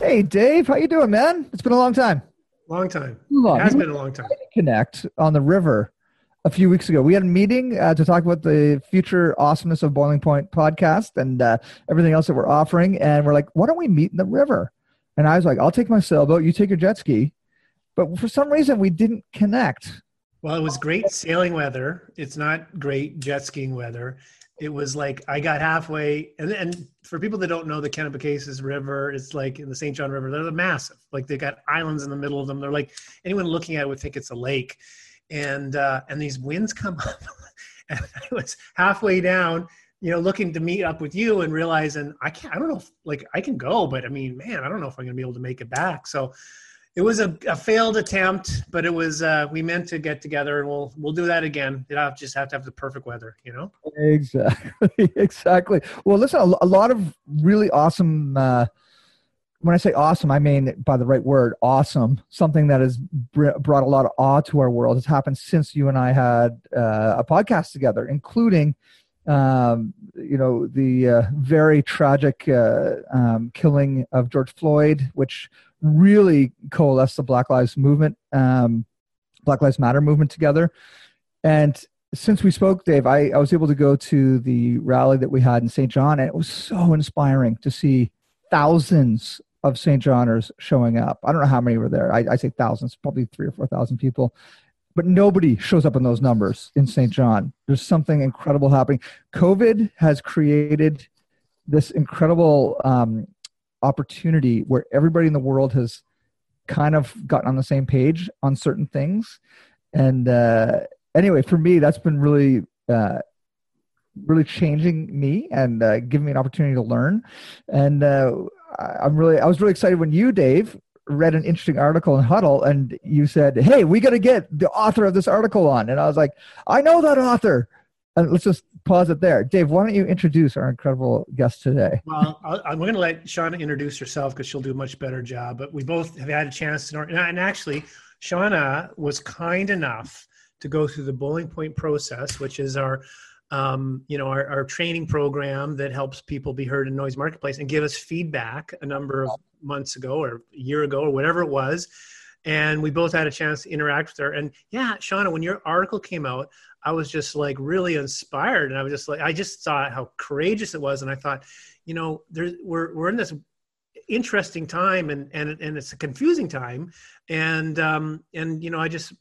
Hey, Dave, how you doing, man? It's been a long time. Long time. Long. It has been a long time. Connect on the river a few weeks ago. We had a meeting uh, to talk about the future awesomeness of Boiling Point podcast and uh, everything else that we're offering. And we're like, why don't we meet in the river? And I was like, I'll take my sailboat, you take your jet ski. But for some reason, we didn't connect. Well, it was great sailing weather. It's not great jet skiing weather it was like I got halfway, and and for people that don't know the Kennebecasis River, it's like in the St. John River. They're massive. Like they got islands in the middle of them. They're like anyone looking at it would think it's a lake, and uh, and these winds come up, and I was halfway down, you know, looking to meet up with you and realizing I can't. I don't know, if, like I can go, but I mean, man, I don't know if I'm gonna be able to make it back. So it was a, a, failed attempt, but it was uh, we meant to get together, and we'll we'll do that again. You have just have to have the perfect weather, you know. Exactly, exactly. Well, listen, a, a lot of really awesome. Uh, when I say awesome, I mean by the right word, awesome. Something that has brought a lot of awe to our world has happened since you and I had uh, a podcast together, including um, you know the uh, very tragic uh, um, killing of George Floyd, which really coalesced the Black Lives movement, um, Black Lives Matter movement together. And since we spoke, Dave, I, I was able to go to the rally that we had in St. John, and it was so inspiring to see thousands of St. Johners showing up. I don't know how many were there. I, I say thousands, probably three or four thousand people. But nobody shows up in those numbers in St. John. There's something incredible happening. COVID has created this incredible um, opportunity where everybody in the world has kind of gotten on the same page on certain things. And uh, anyway, for me, that's been really, uh, really changing me and uh, giving me an opportunity to learn. And uh, I'm really, I was really excited when you, Dave, read an interesting article in Huddle and you said, Hey, we got to get the author of this article on. And I was like, I know that author. And let's just pause it there. Dave, why don't you introduce our incredible guest today? Well, i am going to let Shauna introduce herself because she'll do a much better job. But we both have had a chance to, and actually, Shauna was kind enough to go through the Boiling Point process, which is our, um, you know, our, our training program that helps people be heard in noise marketplace, and give us feedback a number of months ago or a year ago or whatever it was. And we both had a chance to interact with her. And yeah, Shauna, when your article came out, I was just like really inspired, and I was just like, I just saw how courageous it was, and I thought, you know, there we're we're in this interesting time, and and and it's a confusing time, and um and you know, I just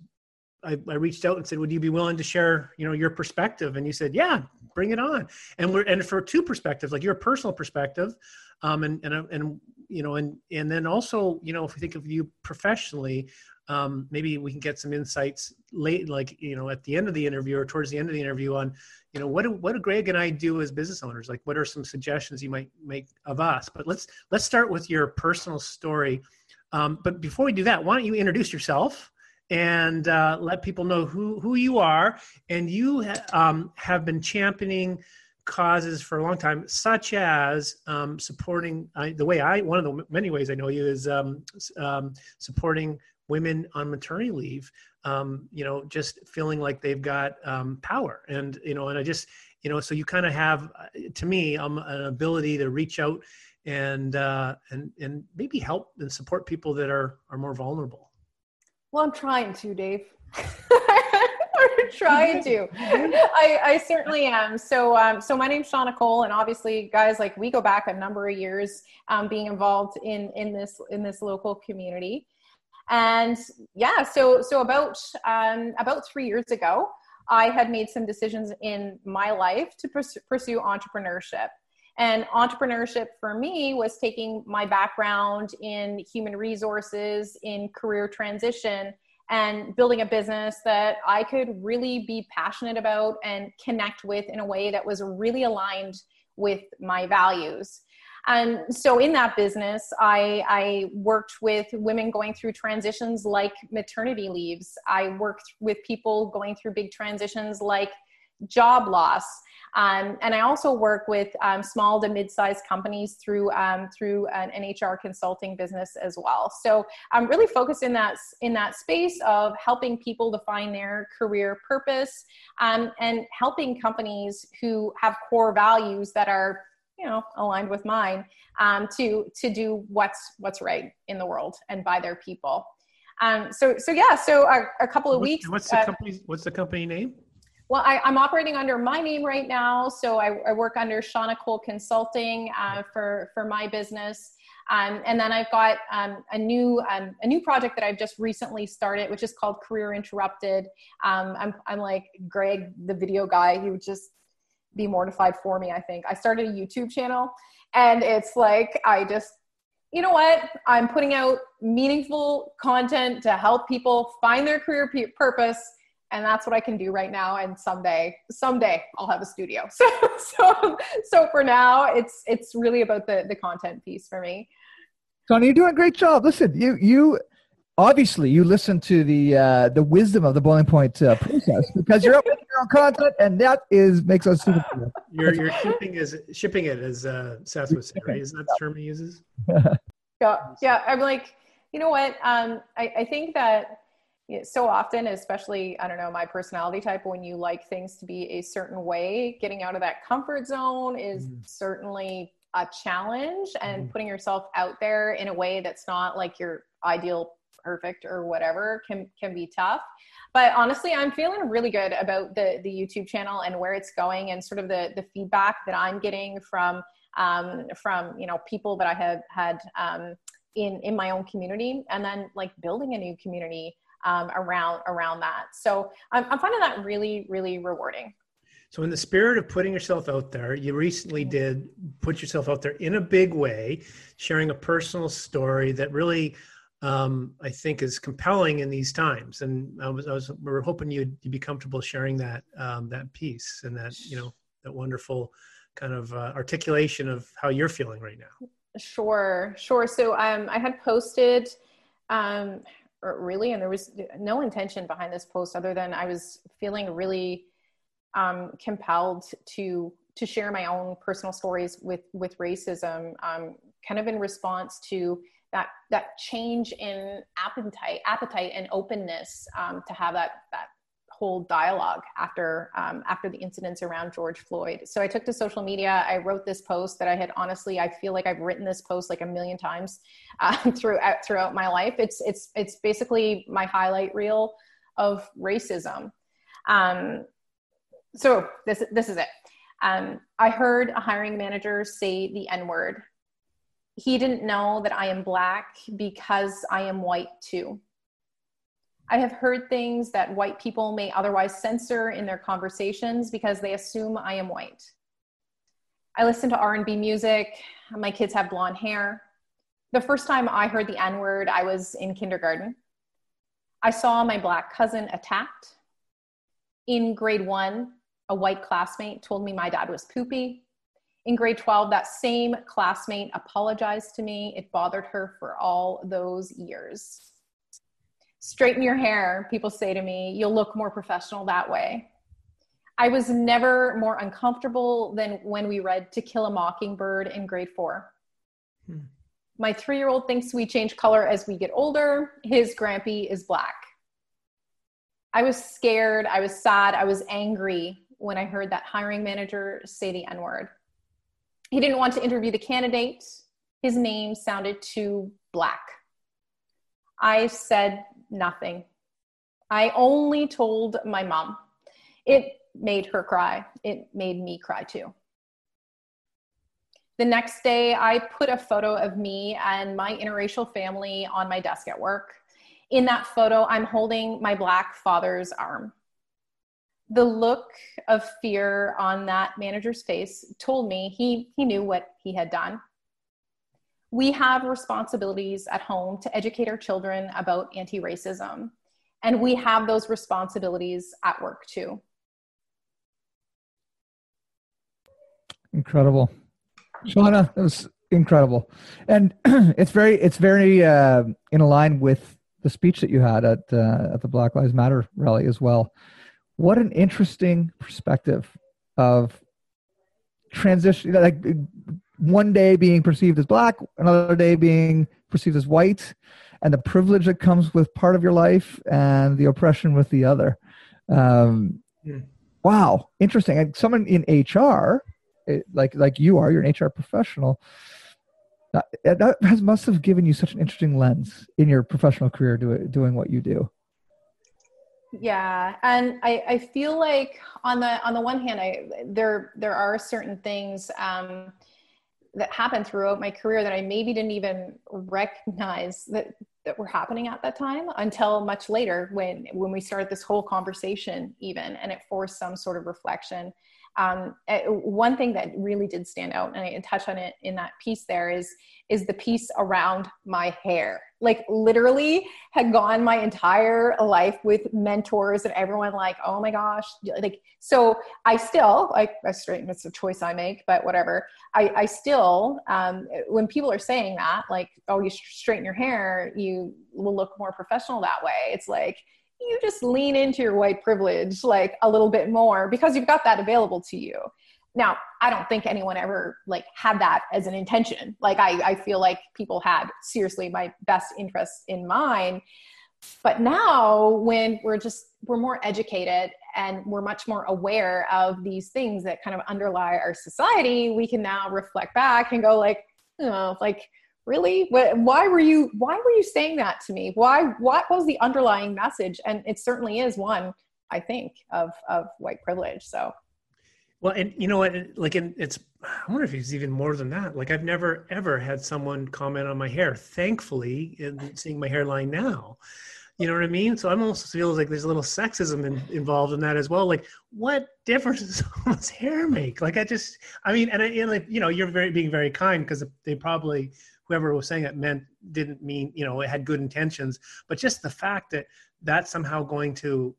I, I reached out and said, would you be willing to share, you know, your perspective? And you said, yeah, bring it on. And we're and for two perspectives, like your personal perspective, um, and and and you know, and and then also, you know, if we think of you professionally, um, maybe we can get some insights late, like you know, at the end of the interview or towards the end of the interview on, you know, what do, what do Greg and I do as business owners? Like, what are some suggestions you might make of us? But let's let's start with your personal story. Um, but before we do that, why don't you introduce yourself and uh, let people know who who you are? And you ha- um, have been championing causes for a long time, such as um, supporting uh, the way I one of the many ways I know you is um, um, supporting women on maternity leave um, you know just feeling like they've got um, power. And you know and i just you know so you kind of have uh, to me um, an ability to reach out and uh, and and maybe help and support people that are are more vulnerable. Well i'm trying to dave trying to I, I certainly am. So um, so my name's shauna cole and obviously guys like we go back a number of years um, being involved in in this in this local community. And yeah so so about um, about three years ago i had made some decisions in my life to pursue, pursue entrepreneurship. And entrepreneurship for me was taking my background in human resources in career transition and building a business that i could really be passionate about and connect with in a way that was really aligned with my values And so in that business, I, I worked with women going through transitions like maternity leaves. I worked with people going through big transitions like job loss. Um, and I also work with um, small to mid-sized companies through um, through an, an, HR consulting business as well. So I'm really focused in that in that space of helping people to find their career purpose um, and helping companies who have core values that are you know aligned with mine um, to to do what's what's right in the world and by their people. Um, so so yeah, so a, a couple of weeks. What's the uh, company? What's the company name? Well, I, am operating under my name right now, so I, I work under Shauna Cole Consulting uh, for for my business, um, and then I've got um, a new um, a new project that I've just recently started, which is called Career Interrupted. Um, I'm I'm like Greg, the video guy. He would just be mortified for me. I think I started a YouTube channel, and it's like I just you know what? I'm putting out meaningful content to help people find their career p- purpose and that's what I can do right now. And someday, someday I'll have a studio. So, so, so for now, it's it's really about the the content piece for me. Tony, you're doing a great job. Listen, you you obviously you listen to the uh, the wisdom of the boiling point uh, process because you're up with your own content, and that is makes us super cool. You're you're shipping is shipping it as uh, Seth would say, right? Isn't that the term he uses? yeah, yeah. I'm like, you know what? Um, I I think that so often especially i don't know my personality type when you like things to be a certain way getting out of that comfort zone is mm. certainly a challenge and mm. putting yourself out there in a way that's not like your ideal perfect or whatever can can be tough but honestly i'm feeling really good about the the youtube channel and where it's going and sort of the the feedback that i'm getting from um, from you know people that i have had um, in in my own community and then like building a new community um, around around that. So I'm, I'm finding that really really rewarding. So, in the spirit of putting yourself out there, you recently mm-hmm. did put yourself out there in a big way, sharing a personal story that really, um, I think, is compelling in these times. And I was, I was, we were hoping you'd, you'd be comfortable sharing that um, that piece and that you know that wonderful kind of uh, articulation of how you're feeling right now. Sure, sure. So, um, I had posted. Um, really and there was no intention behind this post other than i was feeling really um, compelled to to share my own personal stories with with racism um, kind of in response to that that change in appetite appetite and openness um, to have that that dialogue after um, after the incidents around George Floyd. So I took to social media. I wrote this post that I had honestly, I feel like I've written this post like a million times uh, throughout throughout my life. It's it's it's basically my highlight reel of racism. Um, so this this is it. Um, I heard a hiring manager say the N word. He didn't know that I am black because I am white too. I have heard things that white people may otherwise censor in their conversations because they assume I am white. I listen to R&B music. My kids have blonde hair. The first time I heard the N-word, I was in kindergarten. I saw my black cousin attacked. In grade one, a white classmate told me my dad was poopy. In grade 12, that same classmate apologized to me. It bothered her for all those years straighten your hair, people say to me, you'll look more professional that way. I was never more uncomfortable than when we read To Kill a Mockingbird in grade four. Hmm. My three year old thinks we change color as we get older. His grampy is black. I was scared, I was sad, I was angry when I heard that hiring manager say the N word. He didn't want to interview the candidate, his name sounded too black. I said nothing. I only told my mom. It made her cry. It made me cry too. The next day, I put a photo of me and my interracial family on my desk at work. In that photo, I'm holding my Black father's arm. The look of fear on that manager's face told me he, he knew what he had done we have responsibilities at home to educate our children about anti racism, and we have those responsibilities at work too. Incredible. Shauna, that was incredible, and it's very it's very uh, in line with the speech that you had at uh, at the Black Lives Matter rally as well. What an interesting perspective of transition, like one day being perceived as black, another day being perceived as white, and the privilege that comes with part of your life and the oppression with the other. Um, yeah. Wow, interesting. And someone in HR, it, like like you are, you're an HR professional. That, that has must have given you such an interesting lens in your professional career doing doing what you do yeah and I, I feel like on the on the one hand i there there are certain things um, that happened throughout my career that i maybe didn't even recognize that that were happening at that time until much later when when we started this whole conversation even and it forced some sort of reflection um, eh, one thing that really did stand out and i touch on it in that piece there is is the piece around my hair. Like literally had gone my entire life with mentors and everyone like oh my gosh like so i still like i straighten it's a choice i make but whatever. I i still um, when people are saying that like oh you straighten your hair you will look more professional that way it's like you just lean into your white privilege like a little bit more because you've got that available to you. Now i don't think anyone ever like had that as an intention. Like i, I feel like people had seriously my best interests in mind. But now when we're just we're more educated and we're much more aware of these things that kind of underlie our society we can now reflect back and go like you know like really why were you why were you saying that to me why what was the underlying message and it certainly is one i think of of white privilege so well and you know what like and it's i wonder if it's even more than that like i've never ever had someone comment on my hair thankfully in seeing my hairline now you know what I mean? So I'm almost feels like there's a little sexism in, involved in that as well. Like, what difference does someone's hair make? Like, I just, I mean, and, I, and like, you know, you're very being very kind because they probably whoever was saying it meant didn't mean you know it had good intentions but just the fact that that's somehow going to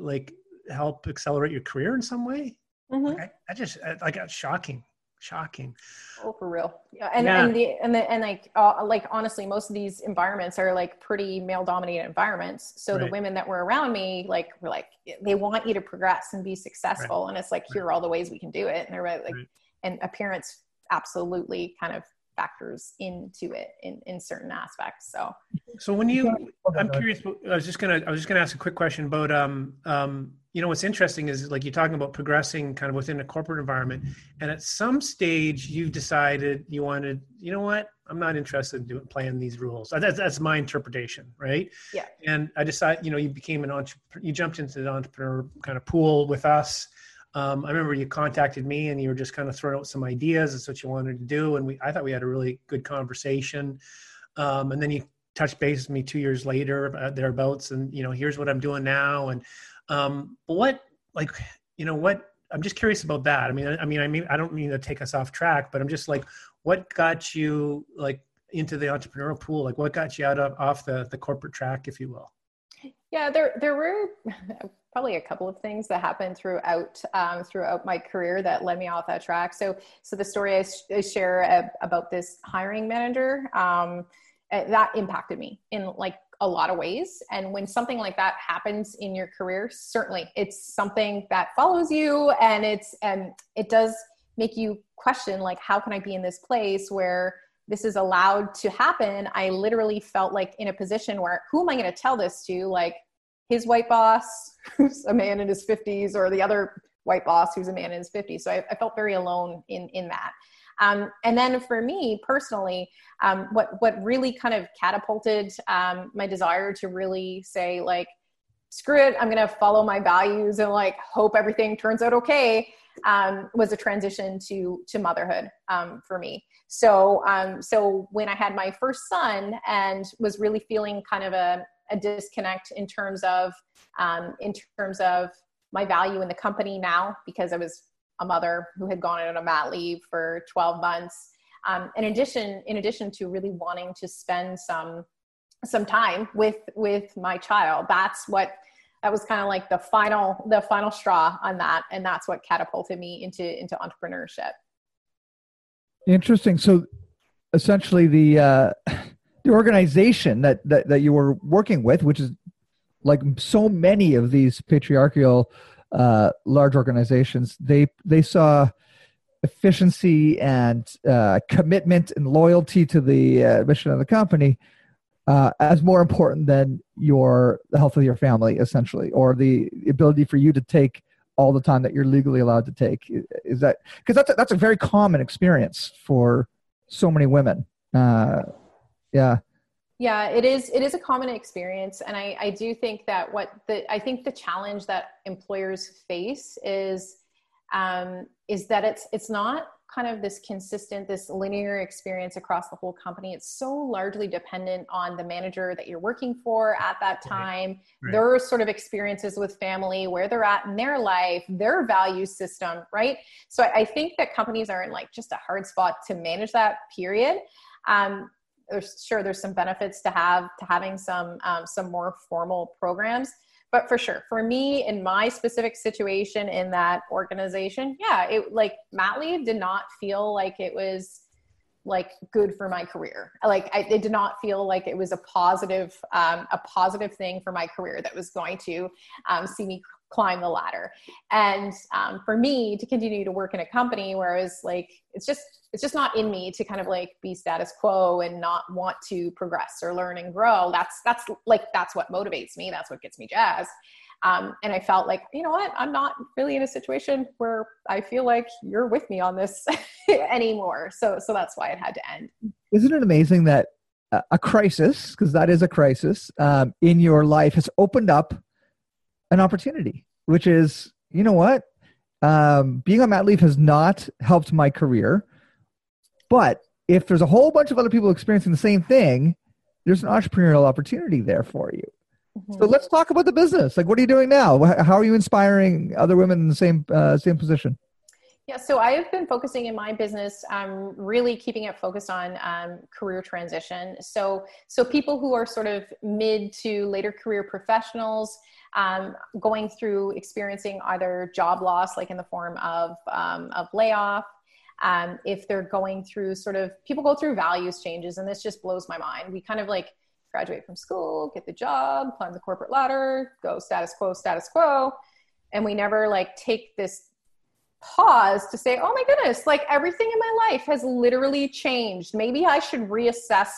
like help accelerate your career in some way mm-hmm. like, I, I, just I, I, got shocking shocking oh for real yeah and yeah. and the and the and like uh, like honestly most of these environments are like pretty male dominated environments so right. the women that were around me like were like they want you to progress and be successful right. and it's like here are all the ways we can do it and they're like right. and appearance absolutely kind of factors into it in, in certain aspects. So, so when you, I'm curious. I was just gonna, I was just gonna ask a quick question about, um, um, you know, what's interesting is like you're talking about progressing kind of within a corporate environment, and at some stage you've decided you wanted, you know what, I'm not interested in doing playing these rules. That's that's my interpretation, right? Yeah. And I decided, you know, you became an entrepreneur, you jumped into the entrepreneur kind of pool with us um, I remember you contacted me and you were just kind of throwing out some ideas. That's what you wanted to do, and we I thought we had a really good conversation. Um, and then you touched base with me two years later uh, thereabouts, and you know here's what I'm doing now. And um, what like you know what I'm just curious about that. I mean I, I mean I mean I don't mean to take us off track, but I'm just like what got you like into the entrepreneurial pool? Like what got you out of off the the corporate track, if you will? Yeah, there there were probably a couple of things that happened throughout um, throughout my career that led me off that track. So so the story I, sh- I share about this hiring manager um, eh, that impacted me in like a lot of ways. And when something like that happens in your career, certainly it's something that follows you, and it's and it does make you question like how can I be in this place where this is allowed to happen, I literally felt like in a position where who am I going to tell this to? Like his white boss, who's a man in his 50s, or the other white boss who's a man in his 50s. So I, I felt very alone in in that. Um, and then for me personally, um, what what really kind of catapulted um, my desire to really say like, screw it, I'm gonna follow my values and like hope everything turns out okay, um, was a transition to to motherhood um, for me. So, um, so when I had my first son and was really feeling kind of a, a disconnect in terms of, um, in terms of my value in the company now, because I was a mother who had gone on a mat leave for 12 months. Um, in addition, in addition to really wanting to spend some, some time with, with my child, that's what that was kind of like the final the final straw on that and that's what catapulted me into into entrepreneurship Interesting. So essentially the uh, the organization that, that that you were working with, which is like so many of these patriarchal uh, large organizations, they they saw efficiency and uh, commitment and loyalty to the uh, mission of the company uh, as more important than your the health of your family, essentially, or the ability for you to take all the time that you're legally allowed to take. Is that because that's a, that's a very common experience for so many women. Yeah. Yeah, it is. It is a common experience, and I, I do think that what the I think the challenge that employers face is um, is that it's it's not kind of this consistent, this linear experience across the whole company. It's so largely dependent on the manager that you're working for at that time, right. Right. their sort of experiences with family, where they're at in their life, their value system, right? So I, I think that companies are in like just a hard spot to manage that period. Um, there's sure there's some benefits to have to having some um, some more formal programs but for sure for me in my specific situation in that organization yeah it like mat leave did not feel like it was like good for my career. Like I, it did not feel like it was a positive um, a positive thing for my career that was going to um, see me climb the ladder. And um, for me to continue to work in a company where I was like it's just it's just not in me to kind of like be status quo and not want to progress or learn and grow. That's that's like that's what motivates me. That's what gets me jazzed. Um, and i felt like you know what? I'm not really in a situation where i feel like you're with me on this anymore. So so that's why it had to end. Isn't it amazing that a crisis because that is a crisis um, in your life has opened up an opportunity which is you know what um, being on mat leave has not helped my career but if there's a whole bunch of other people experiencing the same thing, there's an entrepreneurial opportunity there for you. Mm-hmm. So let's talk about the business. Like, what are you doing now? How are you inspiring other women in the same uh, same position? Yeah, so I have been focusing in my business, um, really keeping it focused on um, career transition. So, so people who are sort of mid to later career professionals, um, going through experiencing either job loss, like in the form of um, of layoff, um, if they're going through sort of people go through values changes and this just blows my mind we kind of like graduate from school get the job climb the corporate ladder go status quo status quo and we never like take this pause to say oh my goodness like everything in my life has literally changed. Maybe i should reassess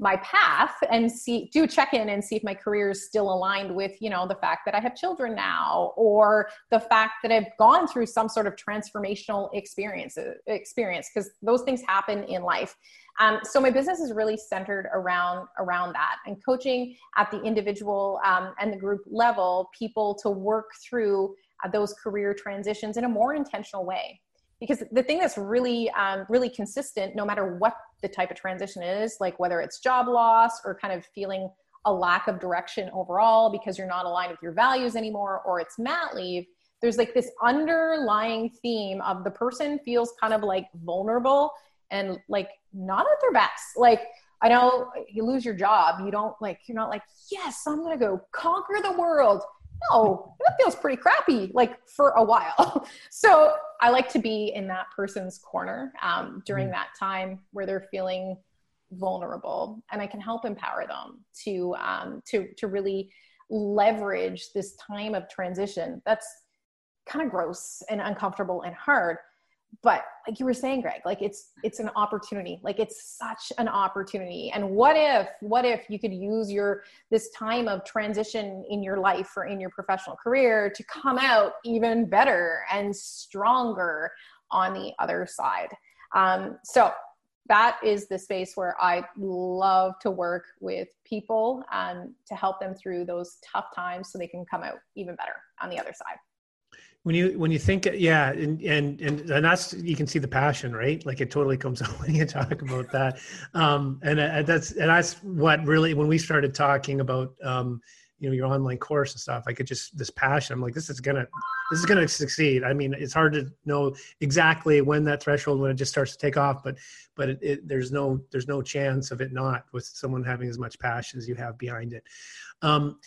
my path and see do check in and see if my career is still aligned with you know the fact that i have children now or the fact that i've gone through some sort of transformational experience experience because those things happen in life. Um, so my business is really centered around around that and coaching at the individual um, and the group level people to work through those career transitions in a more intentional way. Because the thing that's really um, really consistent no matter what the type of transition is like whether it's job loss or kind of feeling a lack of direction overall because you're not aligned with your values anymore or it's mat leave there's like this underlying theme of the person feels kind of like vulnerable and like not at their best. Like i know you lose your job. You don't like you're not like yes i'm gonna go conquer the world no, that feels pretty crappy, like for a while. so I like to be in that person's corner um, during mm. that time where they're feeling vulnerable, and I can help empower them to um, to to really leverage this time of transition. That's kind of gross and uncomfortable and hard but like you were saying greg like it's it's an opportunity. Like it's such an opportunity. And what if what if you could use your this time of transition in your life or in your professional career to come out even better and stronger on the other side? Um, so that is the space where i love to work with people um, to help them through those tough times so they can come out even better on the other side when you when you think yeah and and and, and that's you can see the passion right? Like it totally comes out when you talk about that. Um and, and that's and that's what really when we started talking about um you know your online course and stuff i could just this passion i'm like this is gonna this is gonna succeed. I mean it's hard to know exactly when that threshold when it just starts to take off but but it, it, there's no there's no chance of it not with someone having as much passion as you have behind it. Um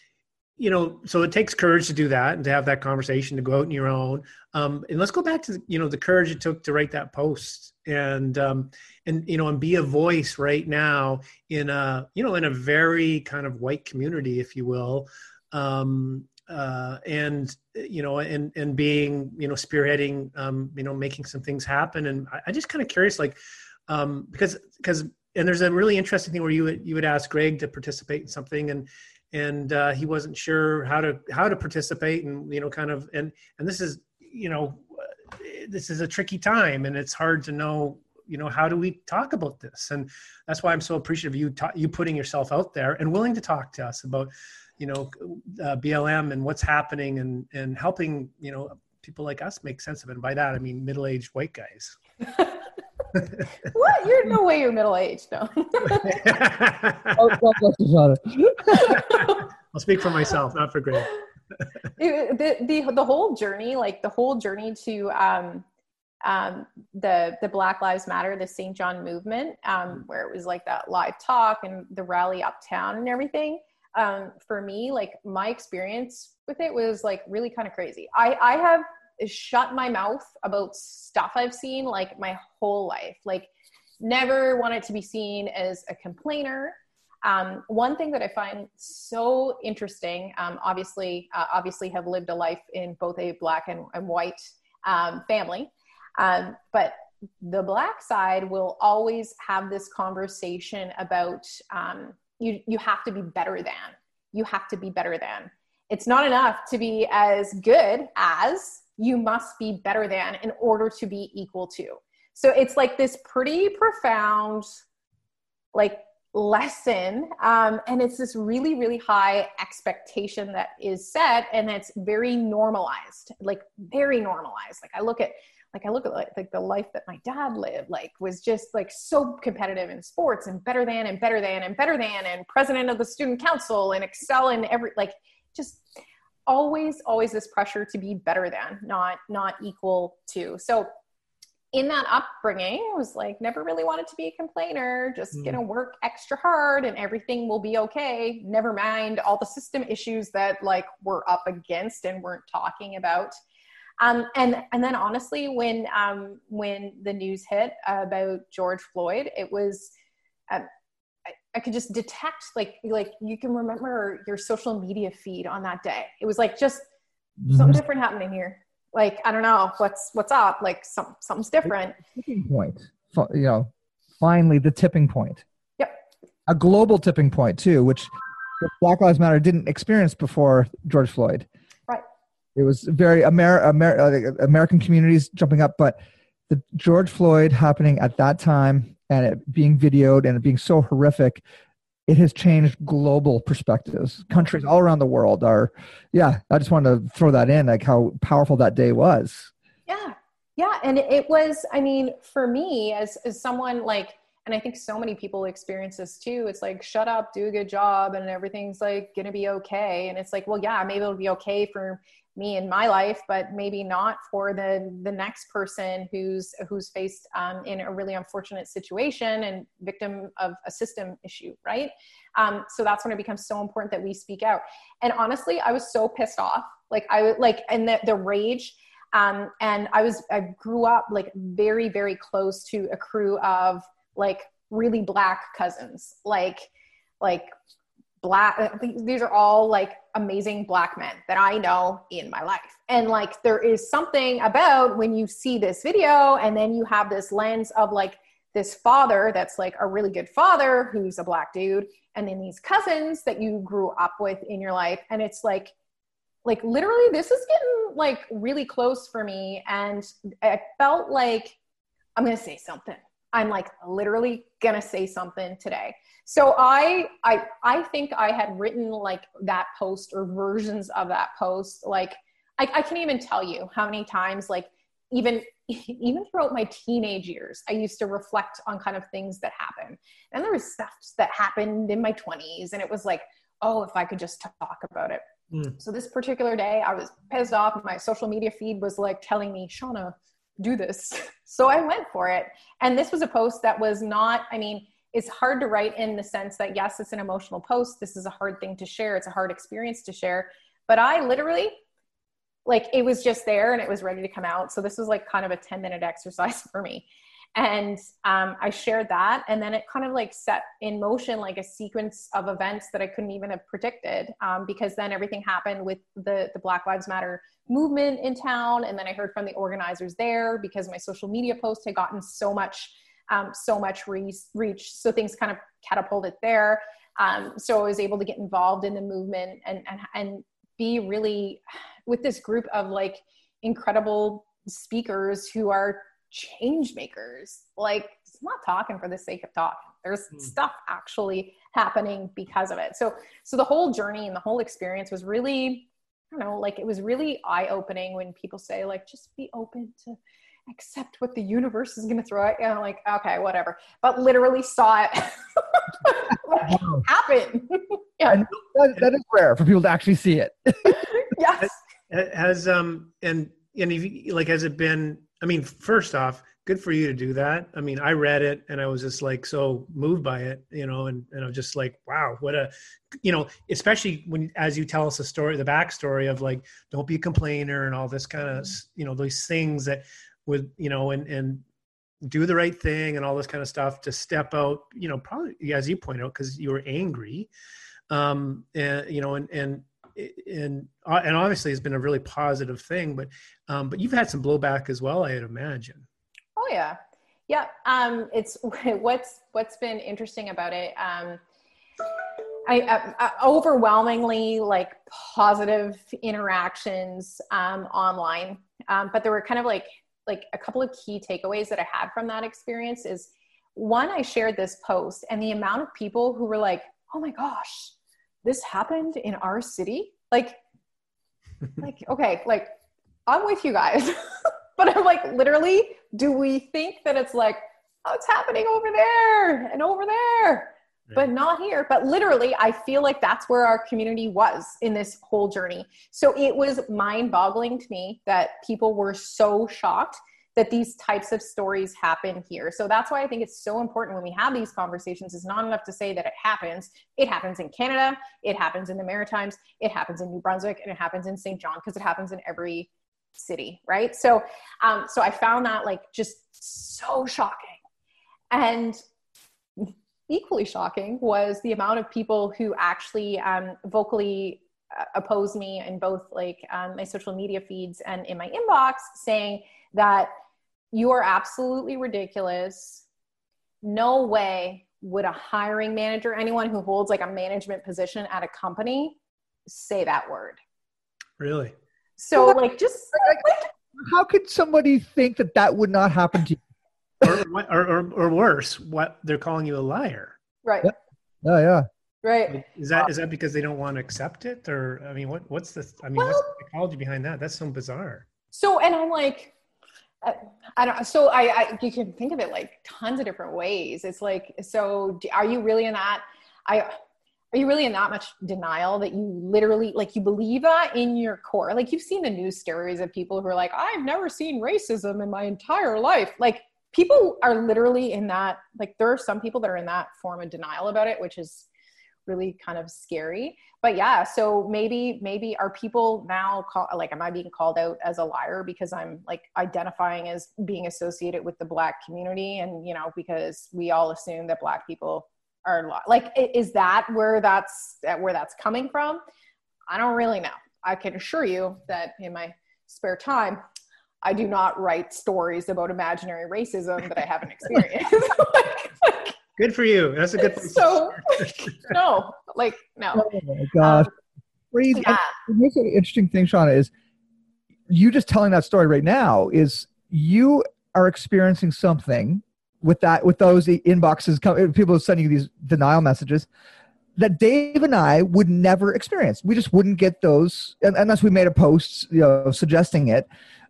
you know, so it takes courage to do that and to have that conversation, to go out on your own. Um, and let's go back to you know the courage it took to write that post and um, and you know and be a voice right now in a you know in a very kind of white community, if you will. Um, uh, and you know, and and being you know spearheading, um, you know, making some things happen. And I, I just kind of curious, like, um, because because and there's a really interesting thing where you would you would ask Greg to participate in something, and and uh, he wasn't sure how to how to participate, and you know, kind of, and and this is you know, this is a tricky time, and it's hard to know you know how do we talk about this? And that's why i'm so appreciative of you ta- you putting yourself out there and willing to talk to us about you know uh, blm and what's happening and and helping you know people like us make sense of it. And by that i mean middle-aged white guys what? You're no way you're middle aged, no. Oh, I'll speak for myself, not for Greg. the, the the whole journey, like the whole journey to um, um, the the Black Lives Matter, the St. John movement, um, where it was like that live talk and the rally uptown and everything. Um, for me, like my experience with it was like really kind of crazy. I I have shut my mouth about stuff I've seen like my whole life. Like, never wanted to be seen as a complainer. Um, one thing that I find so interesting, um, obviously, uh, obviously have lived a life in both a black and, and white um, family, um, but the black side will always have this conversation about um, you. You have to be better than. You have to be better than. It's not enough to be as good as you must be better than in order to be equal to. So it's like this pretty profound, like lesson um, and it's this really really high expectation that is set and it's very normalized like very normalized like i look at like i look at like, like the life that my dad lived like was just like so competitive in sports and better than and better than and better than and president of the student council and excel in every like just always always this pressure to be better than not not equal to. So in that upbringing I was like never really wanted to be a complainer just mm. gonna work extra hard and everything will be okay. Never mind all the system issues that like we're up against and weren't talking about. Um, and and then honestly when um, when the news hit about george floyd it was um, I could just detect like like you can remember your social media feed on that day. It was like just mm-hmm. something different happening here. Like I don't know what's what's up. Like some something's different. Tipping point. You know, finally the tipping point. Yep. A global tipping point too, which Black Lives Matter didn't experience before George Floyd. Right. It was very Amer- Amer- uh, American communities jumping up, but the George Floyd happening at that time and it being videoed and it being so horrific it has changed global perspectives. Countries all around the world are yeah i just wanted to throw that in like how powerful that day was. Yeah. Yeah and it was i mean for me as as someone like and i think so many people experience this too. It's like shut up do a good job and everything's like gonna be okay. And it's like well yeah maybe it'll be okay for me in my life but maybe not for the the next person who's who's faced um, in a really unfortunate situation and victim of a system issue right? Um, so that's when it becomes so important that we speak out. And honestly i was so pissed off. Like i like and the, the rage um, and i was i grew up like very very close to a crew of like really black cousins. Like like black these are all like amazing black men that i know in my life. And like there is something about when you see this video and then you have this lens of like this father that's like a really good father who's a black dude and then these cousins that you grew up with in your life. And it's like like literally this is getting like really close for me. And i felt like i'm gonna say something i'm like literally gonna say something today so I, I, I think I had written like that post or versions of that post. Like I, I can't even tell you how many times, like even, even throughout my teenage years, I used to reflect on kind of things that happened. And there was stuff that happened in my twenties and it was like, oh, if I could just talk about it. Mm. So this particular day I was pissed off. My social media feed was like telling me, Shauna, do this. So I went for it. And this was a post that was not, I mean, it's hard to write in the sense that yes, it's an emotional post. This is a hard thing to share. It's a hard experience to share. But I literally, like, it was just there and it was ready to come out. So this was like kind of a 10 minute exercise for me. And um, I shared that. And then it kind of like set in motion like a sequence of events that I couldn't even have predicted um, because then everything happened with the, the Black Lives Matter movement in town. And then I heard from the organizers there because my social media post had gotten so much um, so much re- reach. So things kind of catapulted there. Um, so I was able to get involved in the movement and, and, and be really with this group of like incredible speakers who are change makers. Like, it's not talking for the sake of talking. There's mm. stuff actually happening because of it. So, so the whole journey and the whole experience was really, I don't know, like it was really eye opening when people say like, just be open to accept what the universe is going to throw at you. And I'm like, okay, whatever. But literally saw it happen. yeah. That, that is rare for people to actually see it. yes. Has um and and if, like has it been? I mean, first off, good for you to do that. I mean, I read it and I was just like so moved by it, you know, and, and I was just like, wow, what a, you know, especially when, as you tell us the story, the backstory of like, don't be a complainer and all this kind of, you know, those things that with you know and and do the right thing and all this kind of stuff to step out you know probably as you point out because you were angry um and you know and and and uh, and obviously it's been a really positive thing but um but you've had some blowback as well i'd imagine. Oh yeah. Yeah um it's what's what's been interesting about it um I, uh, uh, overwhelmingly like positive interactions um, online, um, but there were kind of like like a couple of key takeaways that I had from that experience is one, I shared this post and the amount of people who were like, oh my gosh, this happened in our city. Like, like, okay, like I'm with you guys. but I'm like, literally, do we think that it's like, oh, it's happening over there and over there? but not here. But literally, I feel like that's where our community was in this whole journey. So it was mind boggling to me that people were so shocked that these types of stories happen here. So that's why I think it's so important when we have these conversations. It's not enough to say that it happens. It happens in Canada, it happens in the Maritimes, it happens in New Brunswick, and it happens in St. John because it happens in every city, right? So, um, so I found that like just so shocking. And equally shocking was the amount of people who actually um, vocally uh, oppose me in both like um, my social media feeds and in my inbox saying that you are absolutely ridiculous no way would a hiring manager anyone who holds like a management position at a company say that word really so like just like, how could somebody think that that would not happen to you or, or, or, worse, what they're calling you a liar. Right. Yeah, yeah. yeah. Right. Is that is that because they don't want to accept it, or I mean, what what's the I mean, well, what's the psychology behind that? That's so bizarre. So, and I'm like, I, I don't. So I, I, you can think of it like tons of different ways. It's like, so are you really in that? I are you really in that much denial that you literally like you believe that in your core? Like you've seen the news stories of people who are like, I've never seen racism in my entire life. Like people are literally in that like there are some people that are in that form of denial about it which is really kind of scary but yeah so maybe maybe are people now call, like am i being called out as a liar because i'm like identifying as being associated with the black community and you know because we all assume that black people are like is that where that's where that's coming from i don't really know i can assure you that in my spare time I do not write stories about imaginary racism that I haven't experienced. like, like, good for you. That's a good. So no, like no. Oh my gosh, um, crazy. Yeah. Here's an interesting thing, Shauna, is you just telling that story right now is you are experiencing something with that with those inboxes people sending you these denial messages that Dave and I would never experience. We just wouldn't get those unless we made a post, you know, suggesting it.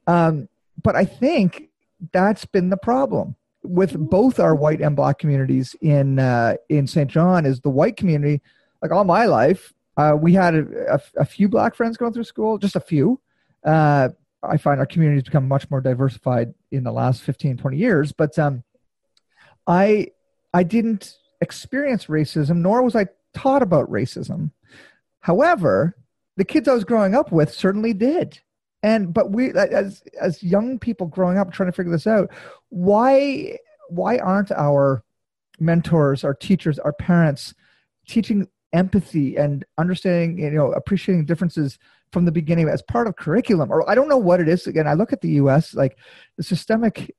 Um, but I think that's been the problem with both our white and black communities in uh, in St. John. Is the white community like all my life? Uh, we had a, a, a, few black friends going through school, just a few. Uh, I find our community has become much more diversified in the last 15, 20 years. But um, I I didn't experience racism, nor was I taught about racism. However, the kids I was growing up with certainly did. And but we as as young people growing up trying to figure this out, why why aren't our mentors, our teachers, our parents teaching empathy and understanding, you know, appreciating differences from the beginning as part of curriculum? Or I don't know what it is. Again, I look at the US, like the systemic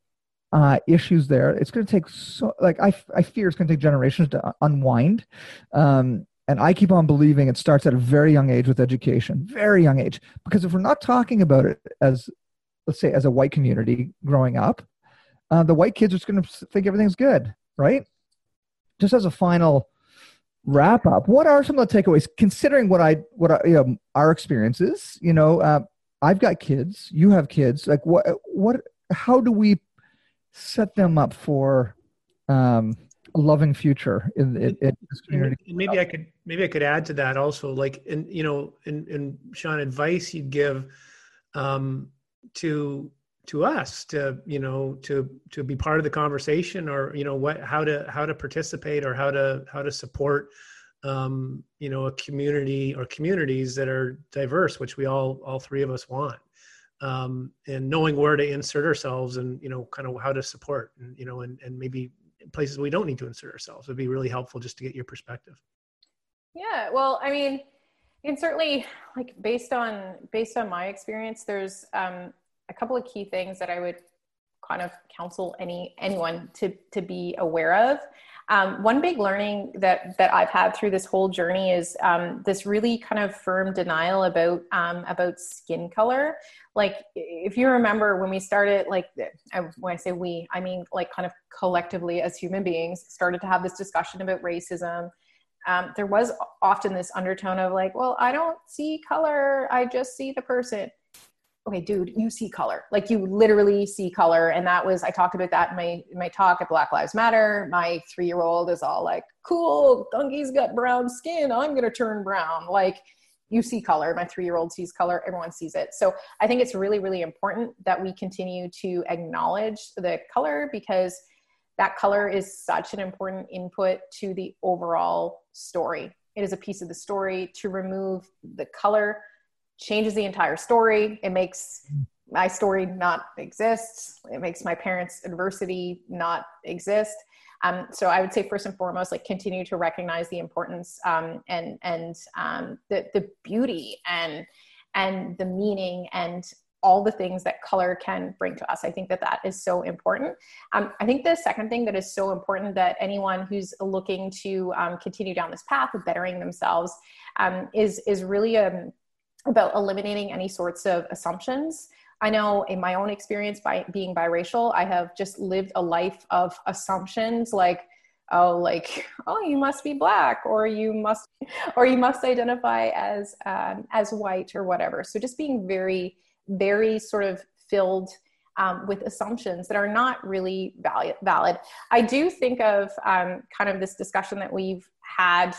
uh, issues there. It's going to take so like I, I fear it's going to take generations to unwind. Um, and I keep on believing it starts at a very young age with education, very young age. Because if we're not talking about it as, let's say, as a white community growing up, uh, the white kids are just going to think everything's good, right? Just as a final wrap up, what are some of the takeaways? Considering what I, what I, you know, our experiences, you know, uh, I've got kids, you have kids. Like, what, what, how do we set them up for um, a loving future in, in, in this community. And maybe I could maybe I could add to that also, like in you know, in, in Shauna, advice you'd give um, to to us to you know to to be part of the conversation or you know what how to how to participate or how to how to support um, you know a community or communities that are diverse which we all all three of us want um, and knowing where to insert ourselves and you know kind of how to support and you know and, and maybe places we don't need to insert ourselves. Would be really helpful just to get your perspective. Yeah well i mean and certainly like based on based on my experience there's um, a couple of key things that i would kind of counsel any anyone to to be aware of um, one big learning that that I've had through this whole journey is um, this really kind of firm denial about um, about skin color. Like if you remember when we started, like when I say we, I mean like kind of collectively as human beings started to have this discussion about racism. Um, there was often this undertone of like, well, I don't see color, I just see the person okay dude you see color. Like you literally see color. And that was i talked about that in my in my talk at black lives matter. My three year old is all like cool donkey's got brown skin i'm gonna turn brown. Like you see color. My three year old sees color everyone sees it. So i think it's really really important that we continue to acknowledge the color because that color is such an important input to the overall story. It is a piece of the story to remove the color changes the entire story. It makes my story not exist. It makes my parents' adversity not exist. Um, so I would say first and foremost, like continue to recognize the importance um, and and um, the the beauty and and the meaning and all the things that color can bring to us. I think that that is so important. Um, I think the second thing that is so important that anyone who's looking to um, continue down this path of bettering themselves um, is is really a about eliminating any sorts of assumptions. I know in my own experience by being biracial, I have just lived a life of assumptions like, oh, like, oh, you must be black or you must, or you must identify as, um, as white or whatever. So just being very, very sort of filled um, with assumptions that are not really valid. I do think of um, kind of this discussion that we've had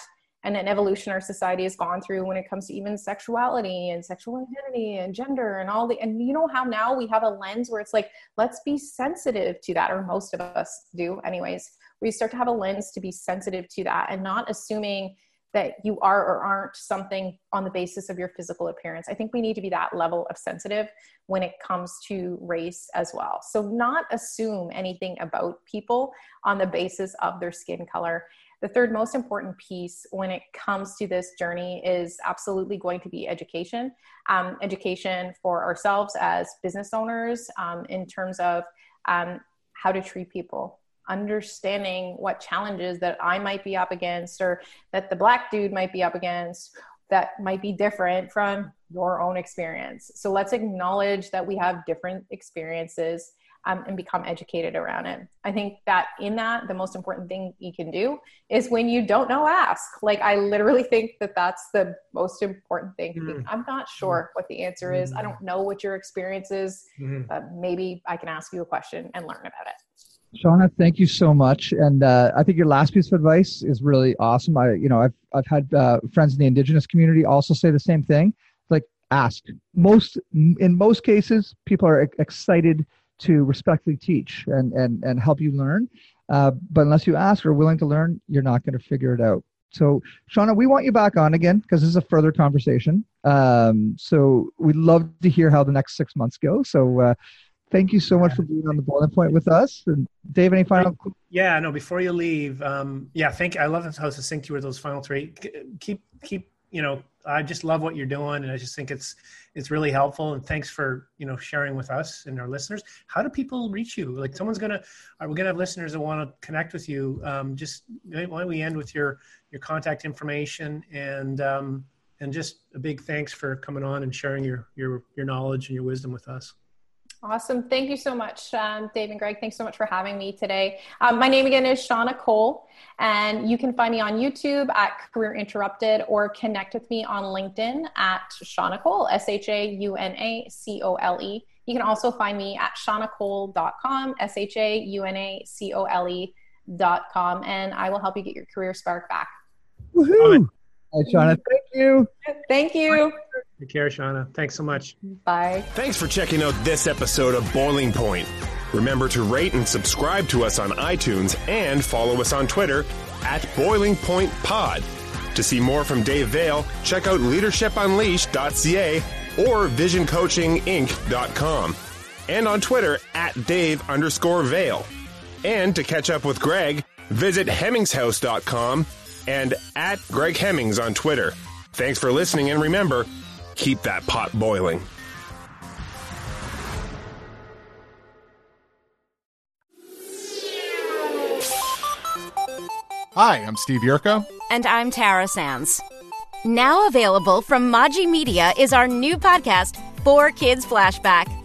and an evolution our society has gone through when it comes to even sexuality and sexual identity and gender and all the and you know how now we have a lens where it's like let's be sensitive to that or most of us do anyways we start to have a lens to be sensitive to that and not assuming that you are or aren't something on the basis of your physical appearance. I think we need to be that level of sensitive when it comes to race as well. So, not assume anything about people on the basis of their skin color. The third most important piece when it comes to this journey is absolutely going to be education. Um, education for ourselves as business owners um, in terms of um, how to treat people, understanding what challenges that I might be up against or that the black dude might be up against that might be different from your own experience. So let's acknowledge that we have different experiences um, and become educated around it. I think that in that, the most important thing you can do is when you don't know, ask. Like, I literally think that that's the most important thing. Mm. I'm not sure what the answer is. I don't know what your experience is. Mm. Uh, maybe I can ask you a question and learn about it. Shauna, thank you so much. And uh, I think your last piece of advice is really awesome. I, you know, I've I've had uh, friends in the Indigenous community also say the same thing. Like, ask. Most in most cases, people are excited to respectfully teach and, and, and help you learn. Uh, but unless you ask or willing to learn, you're not going to figure it out. So, Shauna, we want you back on again because this is a further conversation. Um, so, we'd love to hear how the next six months go. So, uh, thank you so much for being on the boiling point with us. And Dave, any final? Yeah, no. Before you leave, um, yeah, thank. I love how succinct you were. Those final three. Keep, keep. You know, I just love what you're doing, and I just think it's it's really helpful. And thanks for you know sharing with us and our listeners. How do people reach you? Like, someone's gonna. Are we gonna have listeners that want to connect with you? Um, just why don't we end with your your contact information and um, and just a big thanks for coming on and sharing your your your knowledge and your wisdom with us. Awesome. Thank you so much, um, Dave and Greg. Thanks so much for having me today. Um, my name again is Shauna Cole, and you can find me on YouTube at Career Interrupted or connect with me on LinkedIn at Shauna Cole, S H A U N A C O L E. You can also find me at shaunacole.com, S H A U N A C O L E.com, and I will help you get your career spark back. Woohoo! Hi, Shauna. Thank you. Thank you. Take care, Shauna. Thanks so much. Bye. Thanks for checking out this episode of Boiling Point. Remember to rate and subscribe to us on iTunes and follow us on Twitter at Boiling Point Pod. To see more from Dave Vale, check out leadershipunleashed.ca or visioncoachinginc.com and on Twitter at Dave underscore Vale. And to catch up with Greg, visit hemmingshouse.com and at Greg Hemmings on Twitter. Thanks for listening, and remember, keep that pot boiling. Hi, I'm Steve Yerko. And I'm Tara Sands. Now available from Maji Media is our new podcast, Four Kids Flashback.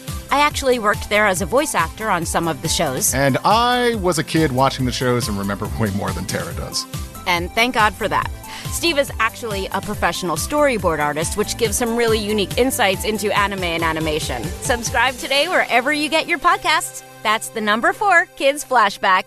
I actually worked there as a voice actor on some of the shows. And I was a kid watching the shows and remember way more than Tara does. And thank God for that. Steve is actually a professional storyboard artist, which gives some really unique insights into anime and animation. Subscribe today wherever you get your podcasts. That's the number four Kids Flashback.